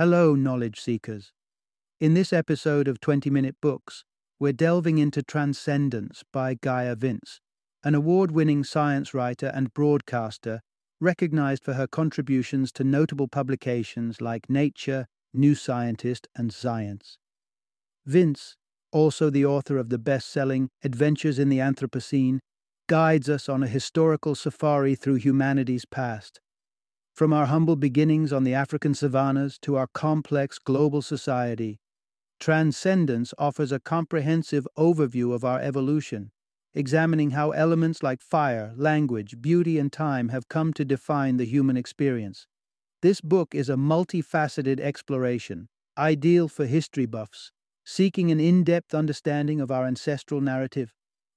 Hello, knowledge seekers. In this episode of 20 Minute Books, we're delving into Transcendence by Gaia Vince, an award winning science writer and broadcaster recognized for her contributions to notable publications like Nature, New Scientist, and Science. Vince, also the author of the best selling Adventures in the Anthropocene, guides us on a historical safari through humanity's past. From our humble beginnings on the African savannas to our complex global society, Transcendence offers a comprehensive overview of our evolution, examining how elements like fire, language, beauty, and time have come to define the human experience. This book is a multifaceted exploration, ideal for history buffs, seeking an in depth understanding of our ancestral narrative,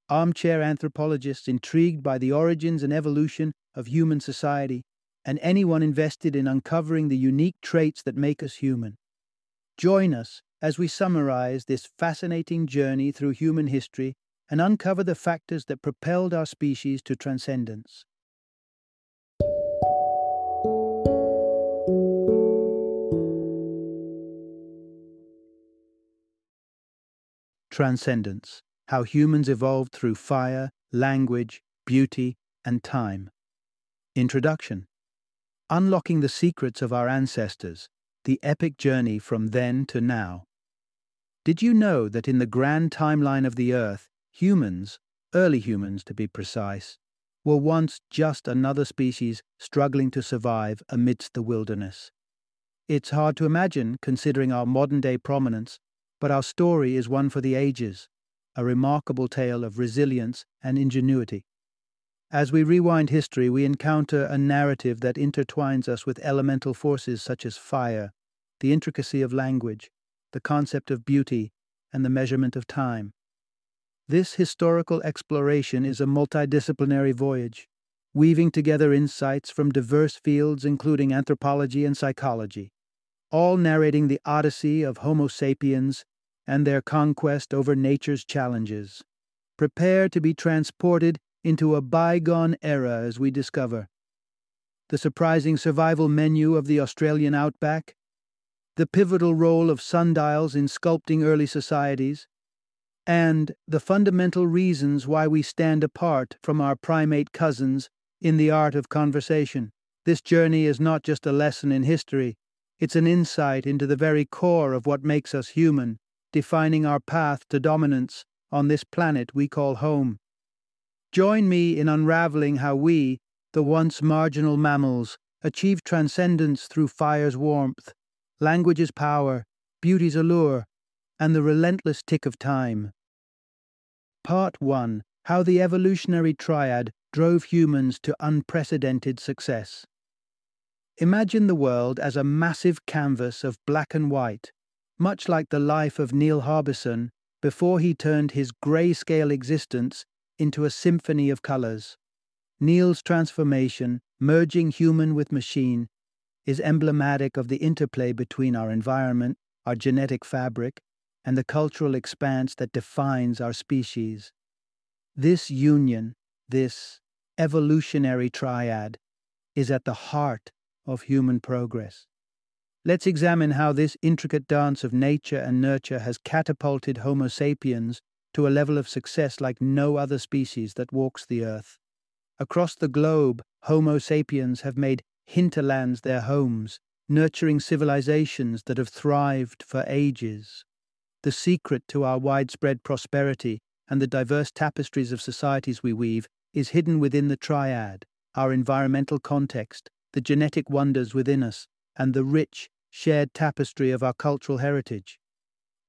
armchair anthropologists intrigued by the origins and evolution of human society, and anyone invested in uncovering the unique traits that make us human. Join us as we summarize this fascinating journey through human history and uncover the factors that propelled our species to transcendence. Transcendence How Humans Evolved Through Fire, Language, Beauty, and Time. Introduction Unlocking the Secrets of Our Ancestors The Epic Journey from Then to Now. Did you know that in the grand timeline of the Earth, humans, early humans to be precise, were once just another species struggling to survive amidst the wilderness? It's hard to imagine considering our modern day prominence, but our story is one for the ages, a remarkable tale of resilience and ingenuity. As we rewind history, we encounter a narrative that intertwines us with elemental forces such as fire, the intricacy of language, the concept of beauty, and the measurement of time. This historical exploration is a multidisciplinary voyage, weaving together insights from diverse fields including anthropology and psychology, all narrating the odyssey of Homo sapiens and their conquest over nature's challenges. Prepare to be transported into a bygone era as we discover the surprising survival menu of the Australian outback, the pivotal role of sundials in sculpting early societies, and the fundamental reasons why we stand apart from our primate cousins in the art of conversation. This journey is not just a lesson in history, it's an insight into the very core of what makes us human, defining our path to dominance on this planet we call home. Join me in unraveling how we, the once marginal mammals, achieved transcendence through fire's warmth language's power, beauty's allure, and the relentless tick of time. Part 1 How the Evolutionary Triad Drove Humans to Unprecedented Success. Imagine the world as a massive canvas of black and white, much like the life of Neil Harbisson before he turned his grayscale existence into a symphony of colors. Neil's transformation, merging human with machine, is emblematic of the interplay between our environment, our genetic fabric, and the cultural expanse that defines our species. This union, this evolutionary triad, is at the heart of human progress. Let's examine how this intricate dance of nature and nurture has catapulted Homo sapiens to a level of success like no other species that walks the earth. Across the globe, Homo sapiens have made hinterlands their homes, nurturing civilizations that have thrived for ages. The secret to our widespread prosperity and the diverse tapestries of societies we weave is hidden within the triad, our environmental context, the genetic wonders within us, and the rich, shared tapestry of our cultural heritage.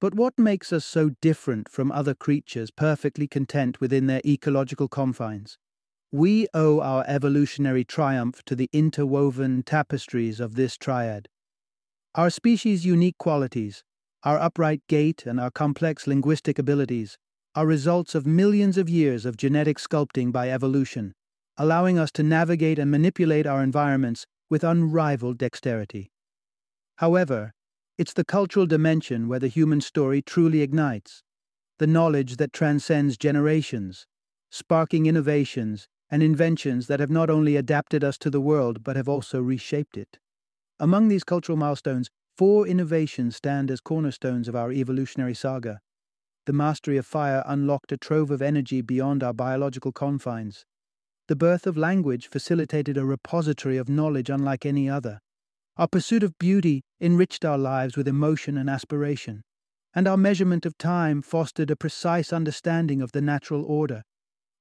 But what makes us so different from other creatures perfectly content within their ecological confines? We owe our evolutionary triumph to the interwoven tapestries of this triad. Our species' unique qualities, our upright gait, and our complex linguistic abilities are results of millions of years of genetic sculpting by evolution, allowing us to navigate and manipulate our environments with unrivaled dexterity. However, it's the cultural dimension where the human story truly ignites, the knowledge that transcends generations, sparking innovations and inventions that have not only adapted us to the world but have also reshaped it. Among these cultural milestones, four innovations stand as cornerstones of our evolutionary saga. The mastery of fire unlocked a trove of energy beyond our biological confines. The birth of language facilitated a repository of knowledge unlike any other. Our pursuit of beauty enriched our lives with emotion and aspiration. And our measurement of time fostered a precise understanding of the natural order.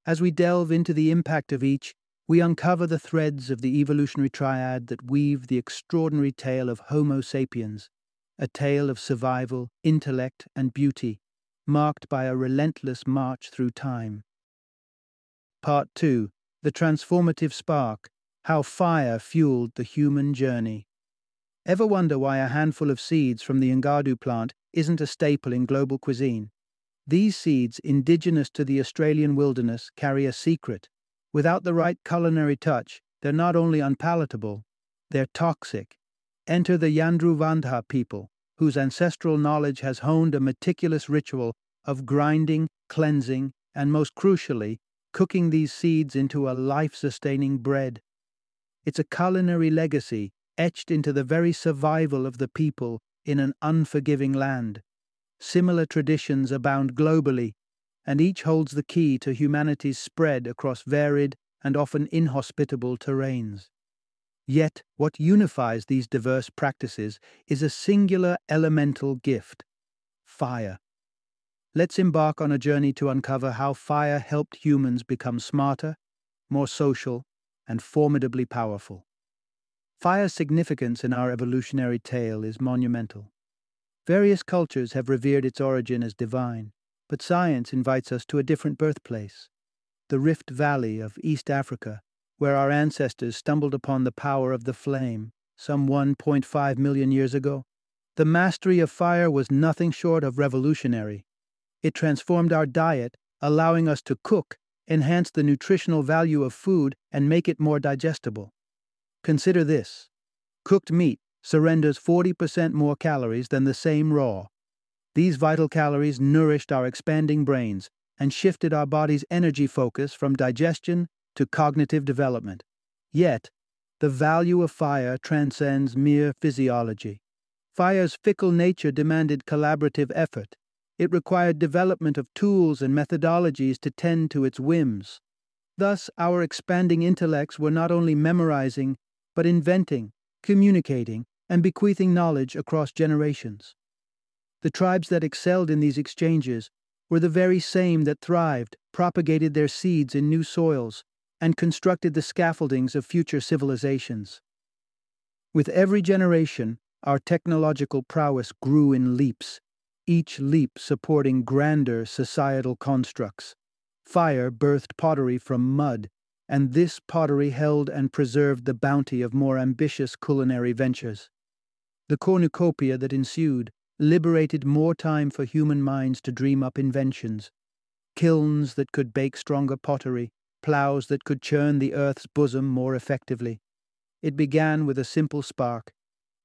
As we delve into the impact of each, we uncover the threads of the evolutionary triad that weave the extraordinary tale of Homo sapiens, a tale of survival, intellect, and beauty, marked by a relentless march through time. Part 2 The Transformative Spark How Fire Fueled the Human Journey. Ever wonder why a handful of seeds from the Ngadu plant isn't a staple in global cuisine? These seeds, indigenous to the Australian wilderness, carry a secret. Without the right culinary touch, they're not only unpalatable, they're toxic. Enter the Yandruwandha people, whose ancestral knowledge has honed a meticulous ritual of grinding, cleansing, and most crucially, cooking these seeds into a life sustaining bread. It's a culinary legacy etched into the very survival of the people in an unforgiving land. Similar traditions abound globally, and each holds the key to humanity's spread across varied and often inhospitable terrains. Yet, what unifies these diverse practices is a singular elemental gift fire. Let's embark on a journey to uncover how fire helped humans become smarter, more social, and formidably powerful. Fire's significance in our evolutionary tale is monumental. Various cultures have revered its origin as divine, but science invites us to a different birthplace the Rift Valley of East Africa where our ancestors stumbled upon the power of the flame some 1.5 million years ago. The mastery of fire was nothing short of revolutionary. It transformed our diet, allowing us to cook, enhance the nutritional value of food, and make it more digestible. Consider this cooked meat surrenders 40% more calories than the same raw. These vital calories nourished our expanding brains and shifted our body's energy focus from digestion to cognitive development. Yet, the value of fire transcends mere physiology. Fire's fickle nature demanded collaborative effort. It required development of tools and methodologies to tend to its whims. Thus, our expanding intellects were not only memorizing, but inventing, communicating, and bequeathing knowledge across generations. The tribes that excelled in these exchanges were the very same that thrived, propagated their seeds in new soils, and constructed the scaffoldings of future civilizations. With every generation, our technological prowess grew in leaps, each leap supporting grander societal constructs. Fire birthed pottery from mud, and this pottery held and preserved the bounty of more ambitious culinary ventures. The cornucopia that ensued liberated more time for human minds to dream up inventions kilns that could bake stronger pottery, ploughs that could churn the earth's bosom more effectively. It began with a simple spark,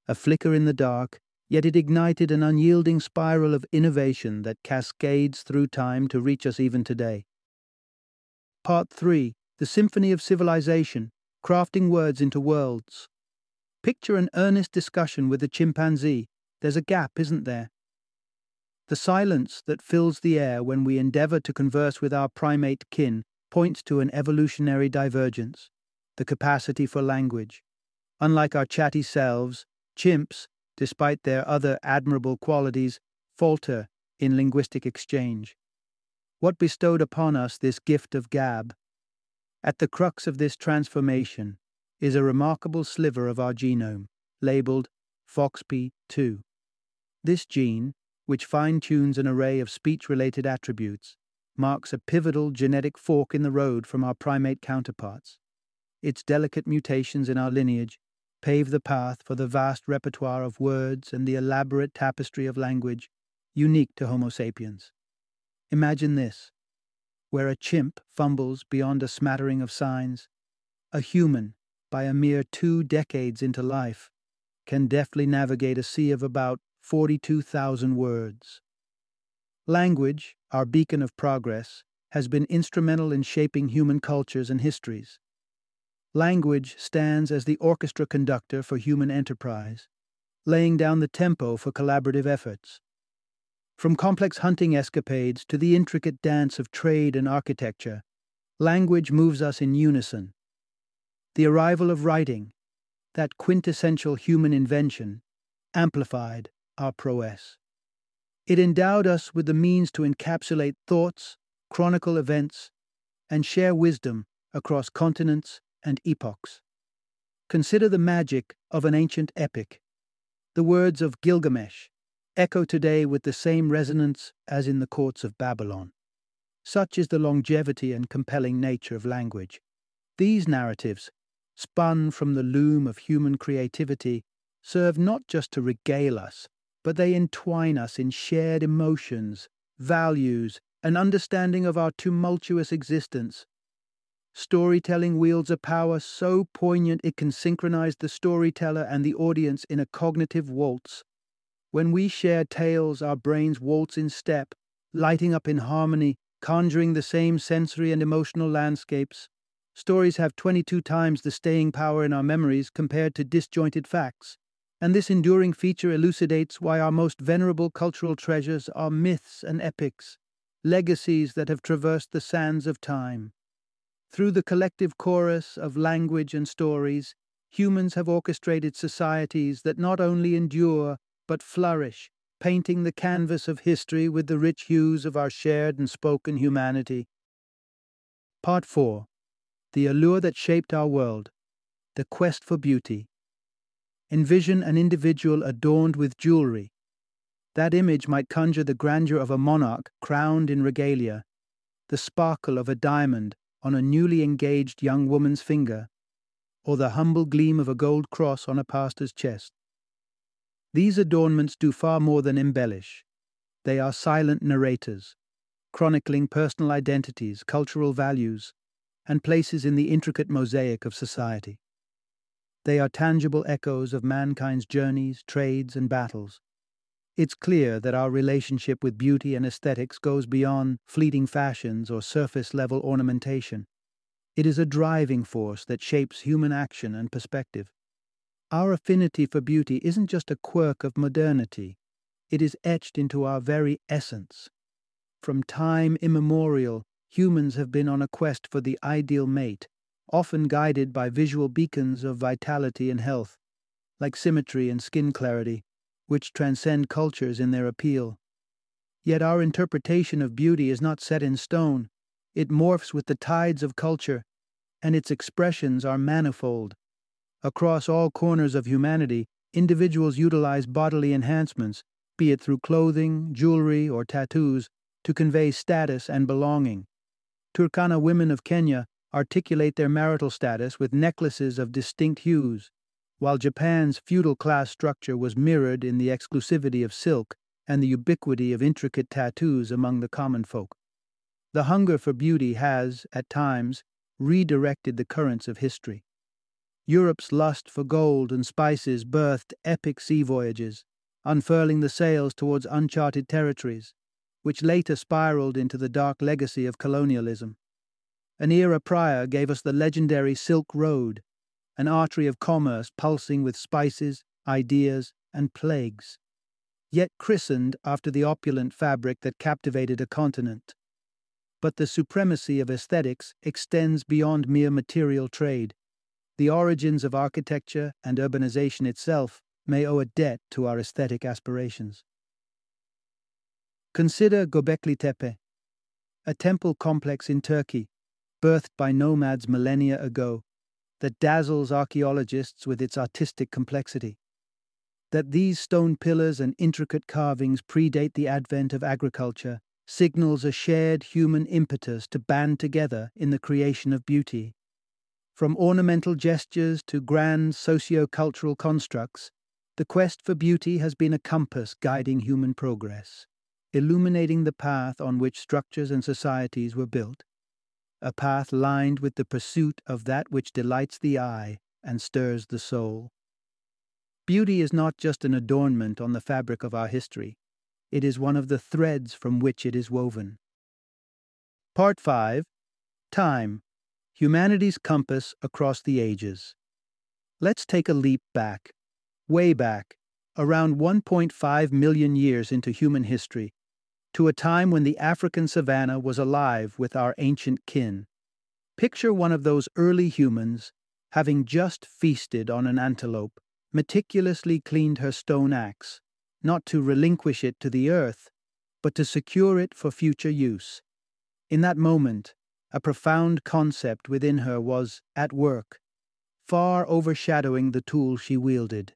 a flicker in the dark, yet it ignited an unyielding spiral of innovation that cascades through time to reach us even today. Part 3 The Symphony of Civilization Crafting Words into Worlds. Picture an earnest discussion with a chimpanzee. There's a gap, isn't there? The silence that fills the air when we endeavor to converse with our primate kin points to an evolutionary divergence, the capacity for language. Unlike our chatty selves, chimps, despite their other admirable qualities, falter in linguistic exchange. What bestowed upon us this gift of gab? At the crux of this transformation is a remarkable sliver of our genome, labeled FOXP2. This gene, which fine tunes an array of speech related attributes, marks a pivotal genetic fork in the road from our primate counterparts. Its delicate mutations in our lineage pave the path for the vast repertoire of words and the elaborate tapestry of language unique to Homo sapiens. Imagine this where a chimp fumbles beyond a smattering of signs, a human, by a mere two decades into life, can deftly navigate a sea of about 42,000 words. Language, our beacon of progress, has been instrumental in shaping human cultures and histories. Language stands as the orchestra conductor for human enterprise. laying down the tempo for collaborative efforts. From complex hunting escapades to the intricate dance of trade and architecture, language moves us in unison. The arrival of writing, that quintessential human invention, amplified our prowess. It endowed us with the means to encapsulate thoughts, chronicle events, and share wisdom across continents and epochs. Consider the magic of an ancient epic. The words of Gilgamesh echo today with the same resonance as in the courts of Babylon. Such is the longevity and compelling nature of language. These narratives, spun from the loom of human creativity, serve not just to regale us, but they entwine us in shared emotions, values, and understanding of our tumultuous existence. Storytelling wields a power so poignant it can synchronize the storyteller and the audience in a cognitive waltz. When we share tales, our brains waltz in step, lighting up in harmony, conjuring the same sensory and emotional landscapes. Stories have 22 times the staying power in our memories compared to disjointed facts and this enduring feature elucidates why our most venerable cultural treasures are myths and epics, legacies that have traversed the sands of time. Through the collective chorus of language and stories, humans have orchestrated societies that not only endure, but flourish, painting the canvas of history with the rich hues of our shared and spoken humanity. Part 4 The Allure That Shaped Our World The Quest for Beauty Envision an individual adorned with jewelry. That image might conjure the grandeur of a monarch crowned in regalia, the sparkle of a diamond on a newly engaged young woman's finger, or the humble gleam of a gold cross on a pastor's chest. These adornments do far more than embellish. They are silent narrators, chronicling personal identities, cultural values, and places in the intricate mosaic of society. They are tangible echoes of mankind's journeys, trades, and battles. It's clear that our relationship with beauty and aesthetics goes beyond fleeting fashions or surface level ornamentation. It is a driving force that shapes human action and perspective. Our affinity for beauty isn't just a quirk of modernity, it is etched into our very essence. From time immemorial, humans have been on a quest for the ideal mate, often guided by visual beacons of vitality and health, like symmetry and skin clarity, which transcend cultures in their appeal. Yet our interpretation of beauty is not set in stone. It morphs with the tides of culture, and its expressions are manifold. Across all corners of humanity, individuals utilize bodily enhancements, be it through clothing, jewelry, or tattoos, to convey status and belonging. Turkana women of Kenya articulate their marital status with necklaces of distinct hues, while Japan's feudal class structure was mirrored in the exclusivity of silk and the ubiquity of intricate tattoos among the common folk. The hunger for beauty has, at times, redirected the currents of history. Europe's lust for gold and spices birthed epic sea voyages, unfurling the sails towards uncharted territories, which later spiraled into the dark legacy of colonialism. An era prior gave us the legendary Silk Road, an artery of commerce pulsing with spices, ideas, and plagues, yet christened after the opulent fabric that captivated a continent. But the supremacy of aesthetics extends beyond mere material trade. The origins of architecture and urbanization itself may owe a debt to our aesthetic aspirations. Consider Göbekli Tepe, a temple complex in Turkey birthed by nomads millennia ago, that dazzles archaeologists with its artistic complexity. That these stone pillars and intricate carvings predate the advent of agriculture signals a shared human impetus to band together in the creation of beauty. From ornamental gestures to grand socio-cultural constructs, the quest for beauty has been a compass guiding human progress, illuminating the path on which structures and societies were built a path lined with the pursuit of that which delights the eye and stirs the soul. Beauty is not just an adornment on the fabric of our history, it is one of the threads from which it is woven. Part 5 Time Humanity's Compass Across the Ages. Let's take a leap back, way back, around 1.5 million years into human history, to a time when the African savanna was alive with our ancient kin. Picture one of those early humans, having just feasted on an antelope, meticulously cleaned her stone axe, not to relinquish it to the earth, but to secure it for future use. In that moment, a profound concept within her was at work, far overshadowing the tool she wielded.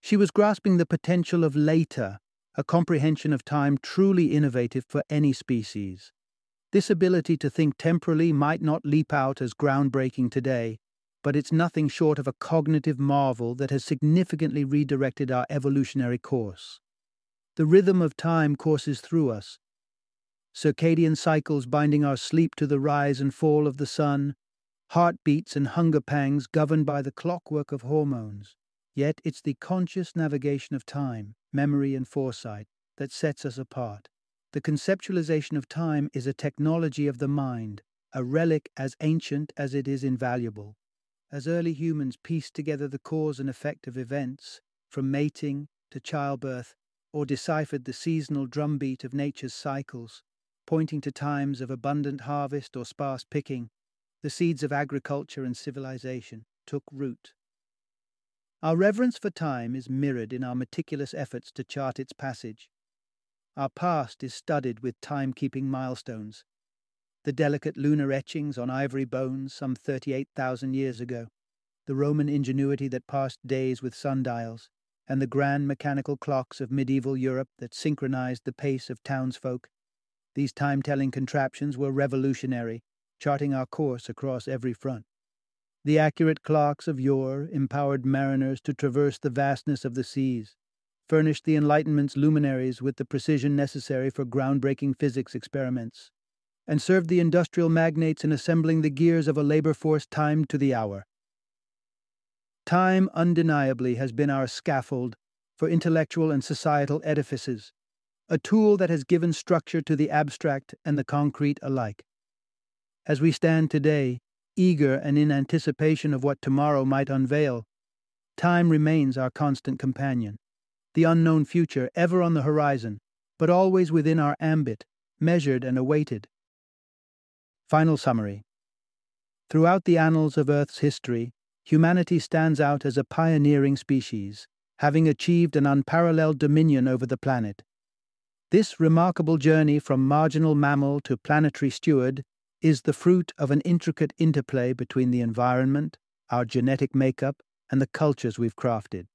She was grasping the potential of later, a comprehension of time truly innovative for any species. This ability to think temporally might not leap out as groundbreaking today, but it's nothing short of a cognitive marvel that has significantly redirected our evolutionary course. The rhythm of time courses through us, circadian cycles binding our sleep to the rise and fall of the sun, heartbeats and hunger pangs governed by the clockwork of hormones. Yet it's the conscious navigation of time, memory, and foresight that sets us apart. The conceptualization of time is a technology of the mind, a relic as ancient as it is invaluable. As early humans pieced together the cause and effect of events, from mating to childbirth, or deciphered the seasonal drumbeat of nature's cycles, pointing to times of abundant harvest or sparse picking, the seeds of agriculture and civilization took root. Our reverence for time is mirrored in our meticulous efforts to chart its passage. Our past is studded with timekeeping milestones. The delicate lunar etchings on ivory bones some 38,000 years ago, the Roman ingenuity that passed days with sundials, and the grand mechanical clocks of medieval Europe that synchronized the pace of townsfolk these time telling contraptions were revolutionary, charting our course across every front. The accurate clocks of yore empowered mariners to traverse the vastness of the seas, furnished the Enlightenment's luminaries with the precision necessary for groundbreaking physics experiments, and served the industrial magnates in assembling the gears of a labor force timed to the hour. Time undeniably has been our scaffold for intellectual and societal edifices, a tool that has given structure to the abstract and the concrete alike. As we stand today, eager and in anticipation of what tomorrow might unveil, time remains our constant companion, the unknown future ever on the horizon, but always within our ambit, measured and awaited. Final summary Throughout the annals of Earth's history, humanity stands out as a pioneering species, having achieved an unparalleled dominion over the planet. This remarkable journey from marginal mammal to planetary steward is the fruit of an intricate interplay between the environment, our genetic makeup, and the cultures we've crafted.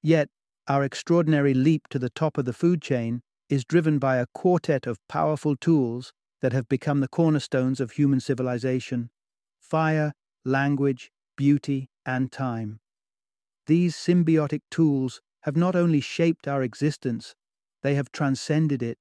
Yet, our extraordinary leap to the top of the food chain is driven by a quartet of powerful tools that have become the cornerstones of human civilization fire, language, beauty, and time. These symbiotic tools have not only shaped our existence, they have transcended it,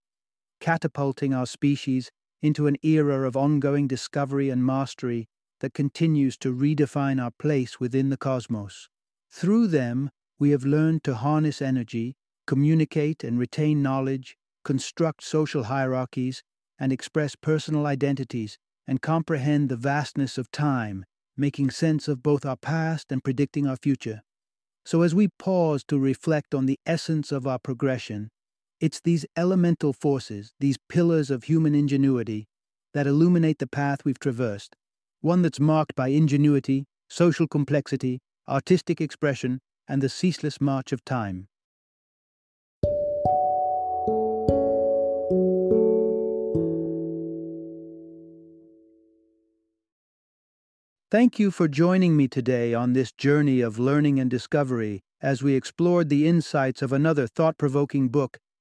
catapulting our species into an era of ongoing discovery and mastery that continues to redefine our place within the cosmos. Through them, we have learned to harness energy, communicate and retain knowledge, construct social hierarchies, and express personal identities, and comprehend the vastness of time, making sense of both our past and predicting our future. So, as we pause to reflect on the essence of our progression, it's these elemental forces, these pillars of human ingenuity, that illuminate the path we've traversed, one that's marked by ingenuity, social complexity, artistic expression, and the ceaseless march of time. Thank you for joining me today on this journey of learning and discovery as we explored the insights of another thought provoking book